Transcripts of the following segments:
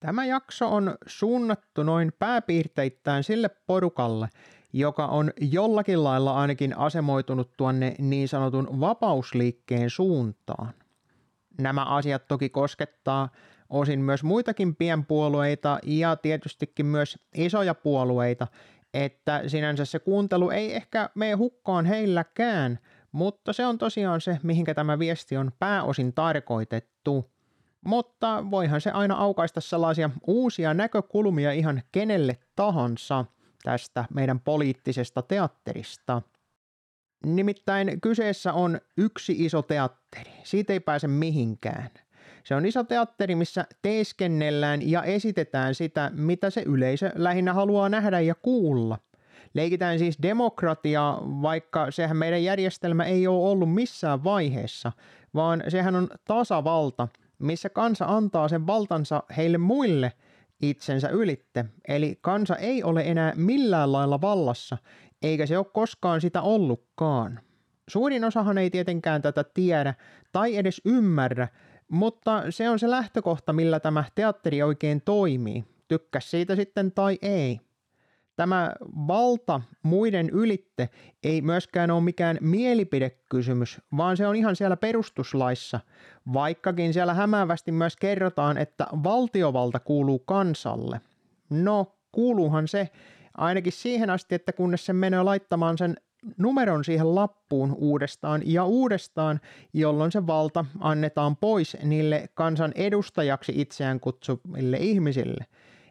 Tämä jakso on suunnattu noin pääpiirteittäin sille porukalle, joka on jollakin lailla ainakin asemoitunut tuonne niin sanotun vapausliikkeen suuntaan. Nämä asiat toki koskettaa osin myös muitakin pienpuolueita ja tietystikin myös isoja puolueita, että sinänsä se kuuntelu ei ehkä mene hukkaan heilläkään, mutta se on tosiaan se, mihinkä tämä viesti on pääosin tarkoitettu. Mutta voihan se aina aukaista sellaisia uusia näkökulmia ihan kenelle tahansa tästä meidän poliittisesta teatterista. Nimittäin kyseessä on yksi iso teatteri. Siitä ei pääse mihinkään. Se on iso teatteri, missä teeskennellään ja esitetään sitä, mitä se yleisö lähinnä haluaa nähdä ja kuulla. Leikitään siis demokratiaa, vaikka sehän meidän järjestelmä ei ole ollut missään vaiheessa, vaan sehän on tasavalta, missä kansa antaa sen valtansa heille muille itsensä ylitte. Eli kansa ei ole enää millään lailla vallassa, eikä se ole koskaan sitä ollutkaan. Suurin osahan ei tietenkään tätä tiedä tai edes ymmärrä, mutta se on se lähtökohta, millä tämä teatteri oikein toimii, tykkäs siitä sitten tai ei. Tämä valta muiden ylitte ei myöskään ole mikään mielipidekysymys, vaan se on ihan siellä perustuslaissa, vaikkakin siellä hämäävästi myös kerrotaan, että valtiovalta kuuluu kansalle. No, kuuluuhan se ainakin siihen asti, että kunnes se menee laittamaan sen numeron siihen lappuun uudestaan ja uudestaan, jolloin se valta annetaan pois niille kansan edustajaksi itseään kutsuville ihmisille.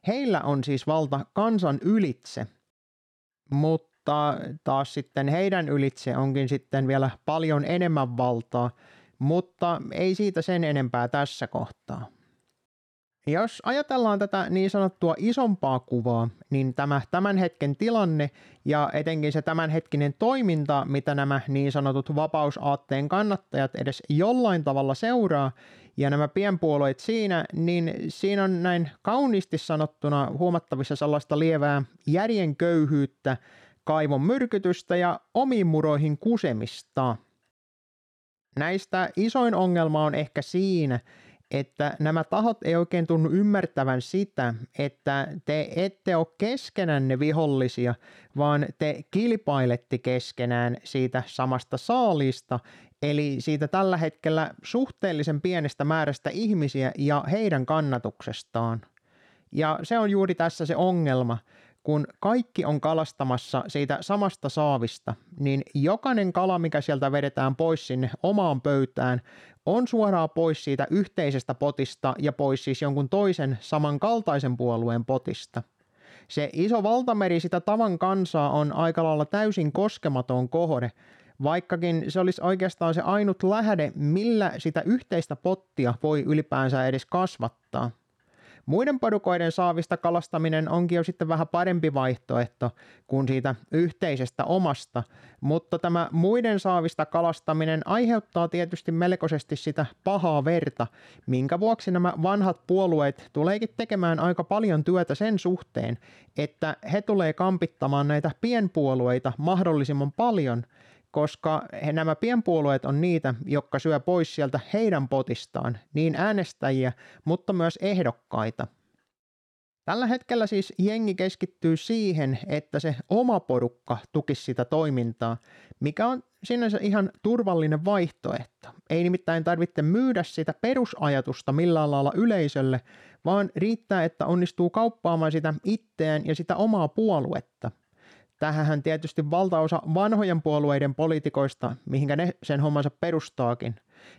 Heillä on siis valta kansan ylitse, mutta taas sitten heidän ylitse onkin sitten vielä paljon enemmän valtaa, mutta ei siitä sen enempää tässä kohtaa. Jos ajatellaan tätä niin sanottua isompaa kuvaa, niin tämä tämän hetken tilanne ja etenkin se tämänhetkinen toiminta, mitä nämä niin sanotut vapausaatteen kannattajat edes jollain tavalla seuraa, ja nämä pienpuolueet siinä, niin siinä on näin kauniisti sanottuna huomattavissa sellaista lievää järjen köyhyyttä, kaivon myrkytystä ja omiin muroihin kusemista. Näistä isoin ongelma on ehkä siinä, että nämä tahot ei oikein tunnu ymmärtävän sitä, että te ette ole keskenänne vihollisia, vaan te kilpailette keskenään siitä samasta saalista, eli siitä tällä hetkellä suhteellisen pienestä määrästä ihmisiä ja heidän kannatuksestaan. Ja se on juuri tässä se ongelma, kun kaikki on kalastamassa siitä samasta saavista, niin jokainen kala, mikä sieltä vedetään pois sinne omaan pöytään, on suoraan pois siitä yhteisestä potista ja pois siis jonkun toisen samankaltaisen puolueen potista. Se iso valtameri sitä tavan kansaa on aika lailla täysin koskematon kohde, vaikkakin se olisi oikeastaan se ainut lähde, millä sitä yhteistä pottia voi ylipäänsä edes kasvattaa. Muiden porukoiden saavista kalastaminen onkin jo sitten vähän parempi vaihtoehto kuin siitä yhteisestä omasta, mutta tämä muiden saavista kalastaminen aiheuttaa tietysti melkoisesti sitä pahaa verta, minkä vuoksi nämä vanhat puolueet tuleekin tekemään aika paljon työtä sen suhteen, että he tulee kampittamaan näitä pienpuolueita mahdollisimman paljon – koska he, nämä pienpuolueet on niitä, jotka syö pois sieltä heidän potistaan, niin äänestäjiä, mutta myös ehdokkaita. Tällä hetkellä siis jengi keskittyy siihen, että se oma porukka tukisi sitä toimintaa, mikä on sinänsä ihan turvallinen vaihtoehto. Ei nimittäin tarvitse myydä sitä perusajatusta millään lailla yleisölle, vaan riittää, että onnistuu kauppaamaan sitä itseään ja sitä omaa puoluetta. Tähän tietysti valtaosa vanhojen puolueiden poliitikoista, mihinkä ne sen hommansa perustaakin.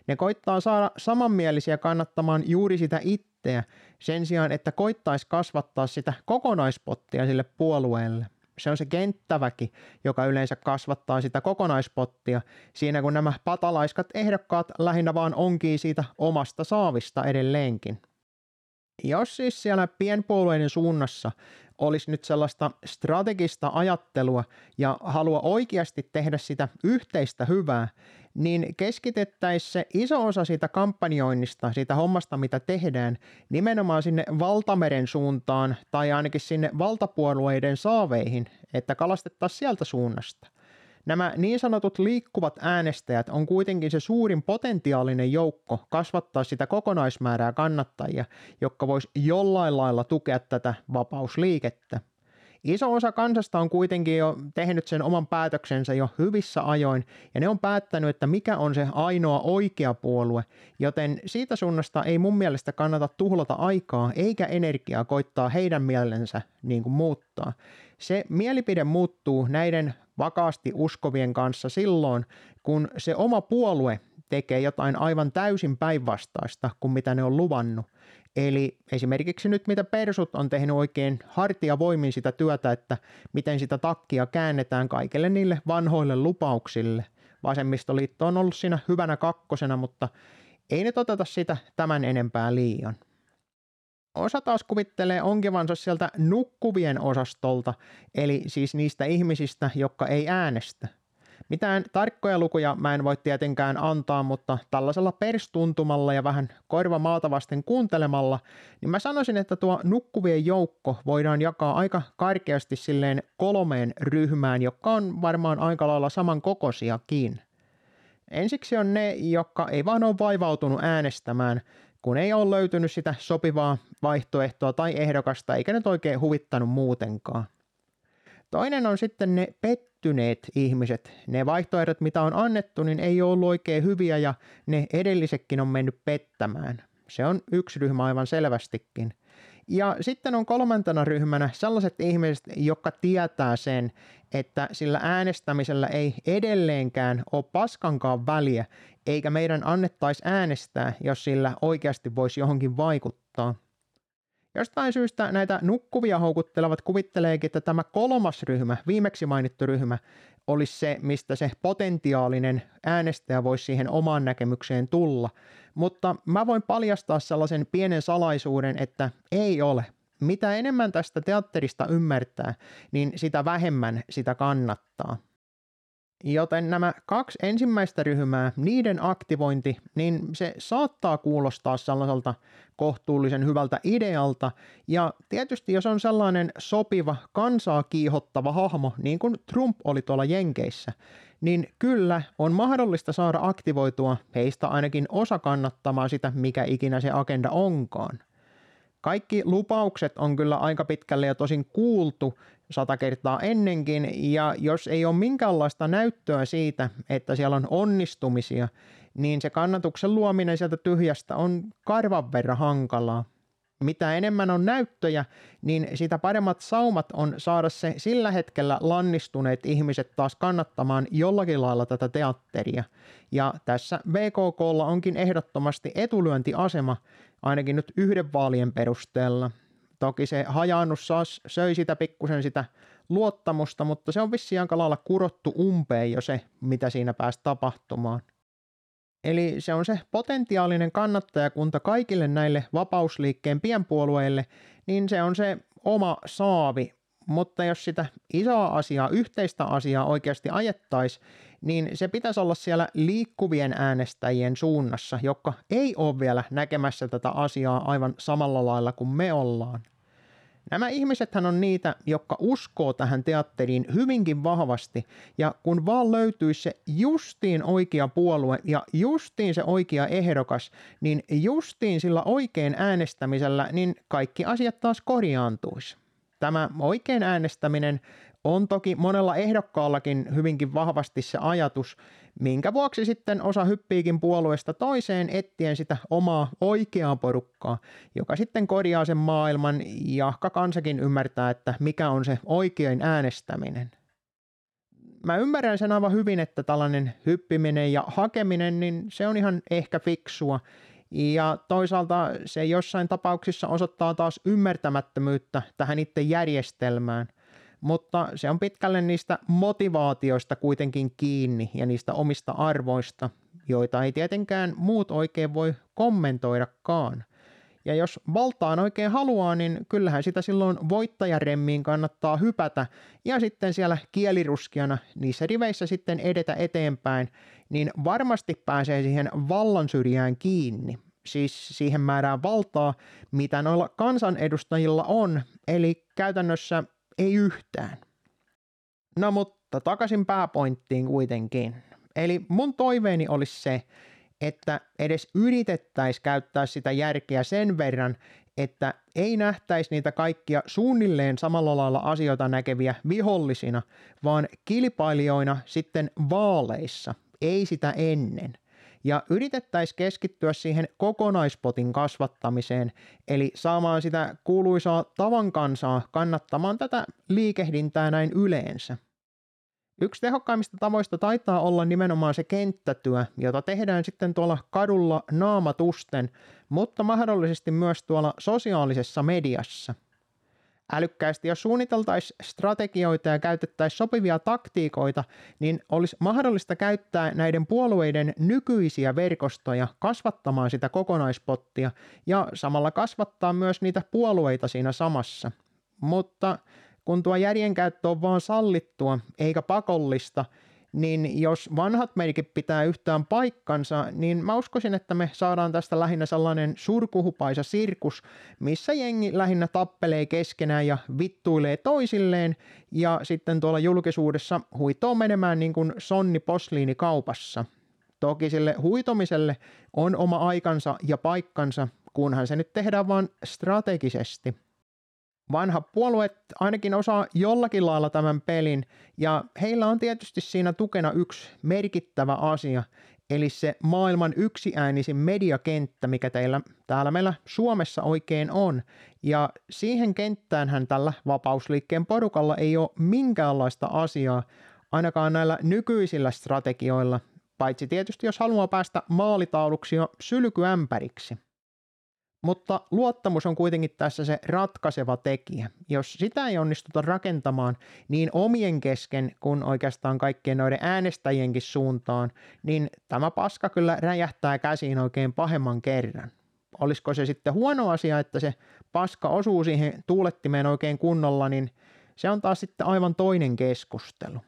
Ne koittaa saada samanmielisiä kannattamaan juuri sitä itseä sen sijaan, että koittaisi kasvattaa sitä kokonaispottia sille puolueelle. Se on se kenttäväki, joka yleensä kasvattaa sitä kokonaispottia siinä, kun nämä patalaiskat ehdokkaat lähinnä vaan onkii siitä omasta saavista edelleenkin. Jos siis siellä pienpuolueiden suunnassa olisi nyt sellaista strategista ajattelua ja halua oikeasti tehdä sitä yhteistä hyvää, niin keskitettäisiin se iso osa siitä kampanjoinnista, siitä hommasta, mitä tehdään, nimenomaan sinne valtameren suuntaan tai ainakin sinne valtapuolueiden saaveihin, että kalastettaisiin sieltä suunnasta. Nämä niin sanotut liikkuvat äänestäjät on kuitenkin se suurin potentiaalinen joukko kasvattaa sitä kokonaismäärää kannattajia, jotka vois jollain lailla tukea tätä vapausliikettä. Iso osa kansasta on kuitenkin jo tehnyt sen oman päätöksensä jo hyvissä ajoin, ja ne on päättänyt, että mikä on se ainoa oikea puolue, joten siitä suunnasta ei mun mielestä kannata tuhlata aikaa eikä energiaa koittaa heidän mielensä niin kuin muuttaa. Se mielipide muuttuu näiden vakaasti uskovien kanssa silloin, kun se oma puolue tekee jotain aivan täysin päinvastaista kuin mitä ne on luvannut. Eli esimerkiksi nyt mitä persut on tehnyt oikein hartia voimin sitä työtä, että miten sitä takkia käännetään kaikille niille vanhoille lupauksille. Vasemmistoliitto on ollut siinä hyvänä kakkosena, mutta ei ne toteta sitä tämän enempää liian. Osa taas kuvittelee onkivansa sieltä nukkuvien osastolta, eli siis niistä ihmisistä, jotka ei äänestä – mitään tarkkoja lukuja mä en voi tietenkään antaa, mutta tällaisella perstuntumalla ja vähän korva maata vasten kuuntelemalla, niin mä sanoisin, että tuo nukkuvien joukko voidaan jakaa aika karkeasti silleen kolmeen ryhmään, jotka on varmaan aika lailla samankokoisiakin. Ensiksi on ne, jotka ei vaan ole vaivautunut äänestämään, kun ei ole löytynyt sitä sopivaa vaihtoehtoa tai ehdokasta, eikä nyt oikein huvittanut muutenkaan. Toinen on sitten ne pettyneet ihmiset. Ne vaihtoehdot, mitä on annettu, niin ei ole ollut oikein hyviä ja ne edellisetkin on mennyt pettämään. Se on yksi ryhmä aivan selvästikin. Ja sitten on kolmantena ryhmänä sellaiset ihmiset, jotka tietää sen, että sillä äänestämisellä ei edelleenkään ole paskankaan väliä, eikä meidän annettaisi äänestää, jos sillä oikeasti voisi johonkin vaikuttaa. Jostain syystä näitä nukkuvia houkuttelevat kuvitteleekin, että tämä kolmas ryhmä, viimeksi mainittu ryhmä, olisi se, mistä se potentiaalinen äänestäjä voisi siihen omaan näkemykseen tulla. Mutta mä voin paljastaa sellaisen pienen salaisuuden, että ei ole. Mitä enemmän tästä teatterista ymmärtää, niin sitä vähemmän sitä kannattaa. Joten nämä kaksi ensimmäistä ryhmää, niiden aktivointi, niin se saattaa kuulostaa sellaiselta kohtuullisen hyvältä idealta. Ja tietysti jos on sellainen sopiva, kansaa kiihottava hahmo, niin kuin Trump oli tuolla Jenkeissä, niin kyllä on mahdollista saada aktivoitua heistä ainakin osa kannattamaan sitä, mikä ikinä se agenda onkaan. Kaikki lupaukset on kyllä aika pitkälle jo tosin kuultu sata kertaa ennenkin, ja jos ei ole minkäänlaista näyttöä siitä, että siellä on onnistumisia, niin se kannatuksen luominen sieltä tyhjästä on karvan verran hankalaa. Mitä enemmän on näyttöjä, niin sitä paremmat saumat on saada se sillä hetkellä lannistuneet ihmiset taas kannattamaan jollakin lailla tätä teatteria. Ja tässä VKKlla onkin ehdottomasti etulyöntiasema, ainakin nyt yhden vaalien perusteella. Toki se hajaannus saas, söi sitä pikkusen sitä luottamusta, mutta se on vissiin aika lailla kurottu umpeen jo se, mitä siinä pääsi tapahtumaan. Eli se on se potentiaalinen kannattajakunta kaikille näille vapausliikkeen pienpuolueille, niin se on se oma saavi. Mutta jos sitä isoa asiaa, yhteistä asiaa oikeasti ajettaisiin, niin se pitäisi olla siellä liikkuvien äänestäjien suunnassa, jotka ei ole vielä näkemässä tätä asiaa aivan samalla lailla kuin me ollaan. Nämä ihmisethän on niitä, jotka uskoo tähän teatteriin hyvinkin vahvasti, ja kun vaan löytyisi se justiin oikea puolue ja justiin se oikea ehdokas, niin justiin sillä oikein äänestämisellä, niin kaikki asiat taas korjaantuisi. Tämä oikein äänestäminen on toki monella ehdokkaallakin hyvinkin vahvasti se ajatus, minkä vuoksi sitten osa hyppiikin puolueesta toiseen ettien sitä omaa oikeaa porukkaa, joka sitten korjaa sen maailman, ja kansakin ymmärtää, että mikä on se oikein äänestäminen. Mä ymmärrän sen aivan hyvin, että tällainen hyppiminen ja hakeminen, niin se on ihan ehkä fiksua, ja toisaalta se jossain tapauksissa osoittaa taas ymmärtämättömyyttä tähän itse järjestelmään – mutta se on pitkälle niistä motivaatioista kuitenkin kiinni ja niistä omista arvoista, joita ei tietenkään muut oikein voi kommentoidakaan. Ja jos valtaan oikein haluaa, niin kyllähän sitä silloin voittajaremmiin kannattaa hypätä ja sitten siellä kieliruskiana niissä riveissä sitten edetä eteenpäin, niin varmasti pääsee siihen vallan syrjään kiinni. Siis siihen määrään valtaa, mitä noilla kansanedustajilla on, eli käytännössä ei yhtään. No mutta takaisin pääpointtiin kuitenkin. Eli mun toiveeni olisi se, että edes yritettäisiin käyttää sitä järkeä sen verran, että ei nähtäisi niitä kaikkia suunnilleen samalla lailla asioita näkeviä vihollisina, vaan kilpailijoina sitten vaaleissa, ei sitä ennen. Ja yritettäisiin keskittyä siihen kokonaispotin kasvattamiseen, eli saamaan sitä kuuluisaa tavan kansaa kannattamaan tätä liikehdintää näin yleensä. Yksi tehokkaimmista tavoista taitaa olla nimenomaan se kenttätyö, jota tehdään sitten tuolla kadulla naamatusten, mutta mahdollisesti myös tuolla sosiaalisessa mediassa. Älykkäästi jos suunniteltaisiin strategioita ja käytettäisiin sopivia taktiikoita, niin olisi mahdollista käyttää näiden puolueiden nykyisiä verkostoja kasvattamaan sitä kokonaispottia ja samalla kasvattaa myös niitä puolueita siinä samassa. Mutta kun tuo järjenkäyttö on vaan sallittua eikä pakollista, niin jos vanhat meikin pitää yhtään paikkansa, niin mä uskoisin, että me saadaan tästä lähinnä sellainen surkuhupaisa sirkus, missä jengi lähinnä tappelee keskenään ja vittuilee toisilleen, ja sitten tuolla julkisuudessa huitoo menemään niin kuin sonni posliini kaupassa. Toki sille huitomiselle on oma aikansa ja paikkansa, kunhan se nyt tehdään vaan strategisesti. Vanha puolueet ainakin osaa jollakin lailla tämän pelin, ja heillä on tietysti siinä tukena yksi merkittävä asia, eli se maailman yksiäänisin mediakenttä, mikä teillä täällä meillä Suomessa oikein on. Ja siihen kenttäänhän tällä vapausliikkeen porukalla ei ole minkäänlaista asiaa, ainakaan näillä nykyisillä strategioilla, paitsi tietysti jos haluaa päästä maalitauluksi jo sylkyämpäriksi. Mutta luottamus on kuitenkin tässä se ratkaiseva tekijä. Jos sitä ei onnistuta rakentamaan niin omien kesken kuin oikeastaan kaikkien noiden äänestäjienkin suuntaan, niin tämä paska kyllä räjähtää käsiin oikein pahemman kerran. Olisiko se sitten huono asia, että se paska osuu siihen tuulettimeen oikein kunnolla, niin se on taas sitten aivan toinen keskustelu.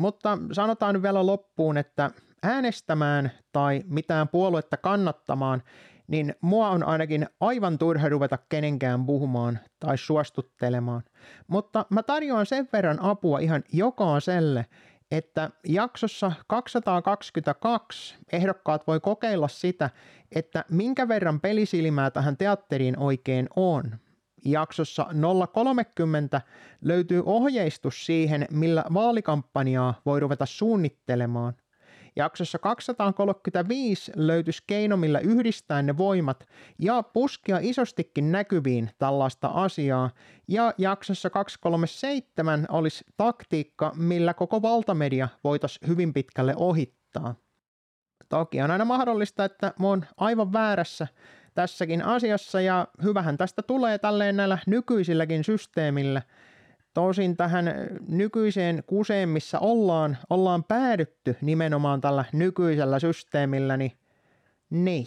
Mutta sanotaan nyt vielä loppuun, että äänestämään tai mitään puoluetta kannattamaan niin mua on ainakin aivan turha ruveta kenenkään puhumaan tai suostuttelemaan. Mutta mä tarjoan sen verran apua ihan jokaiselle, että jaksossa 222 ehdokkaat voi kokeilla sitä, että minkä verran pelisilmää tähän teatteriin oikein on. Jaksossa 030 löytyy ohjeistus siihen, millä vaalikampanjaa voi ruveta suunnittelemaan – Jaksossa 235 löytyisi keino, millä yhdistää ne voimat ja puskea isostikin näkyviin tällaista asiaa. Ja jaksossa 237 olisi taktiikka, millä koko valtamedia voitaisiin hyvin pitkälle ohittaa. Toki on aina mahdollista, että mä oon aivan väärässä tässäkin asiassa ja hyvähän tästä tulee tälleen näillä nykyisilläkin systeemillä – Tosin tähän nykyiseen kuseen, missä ollaan, ollaan päädytty nimenomaan tällä nykyisellä systeemillä, niin niin.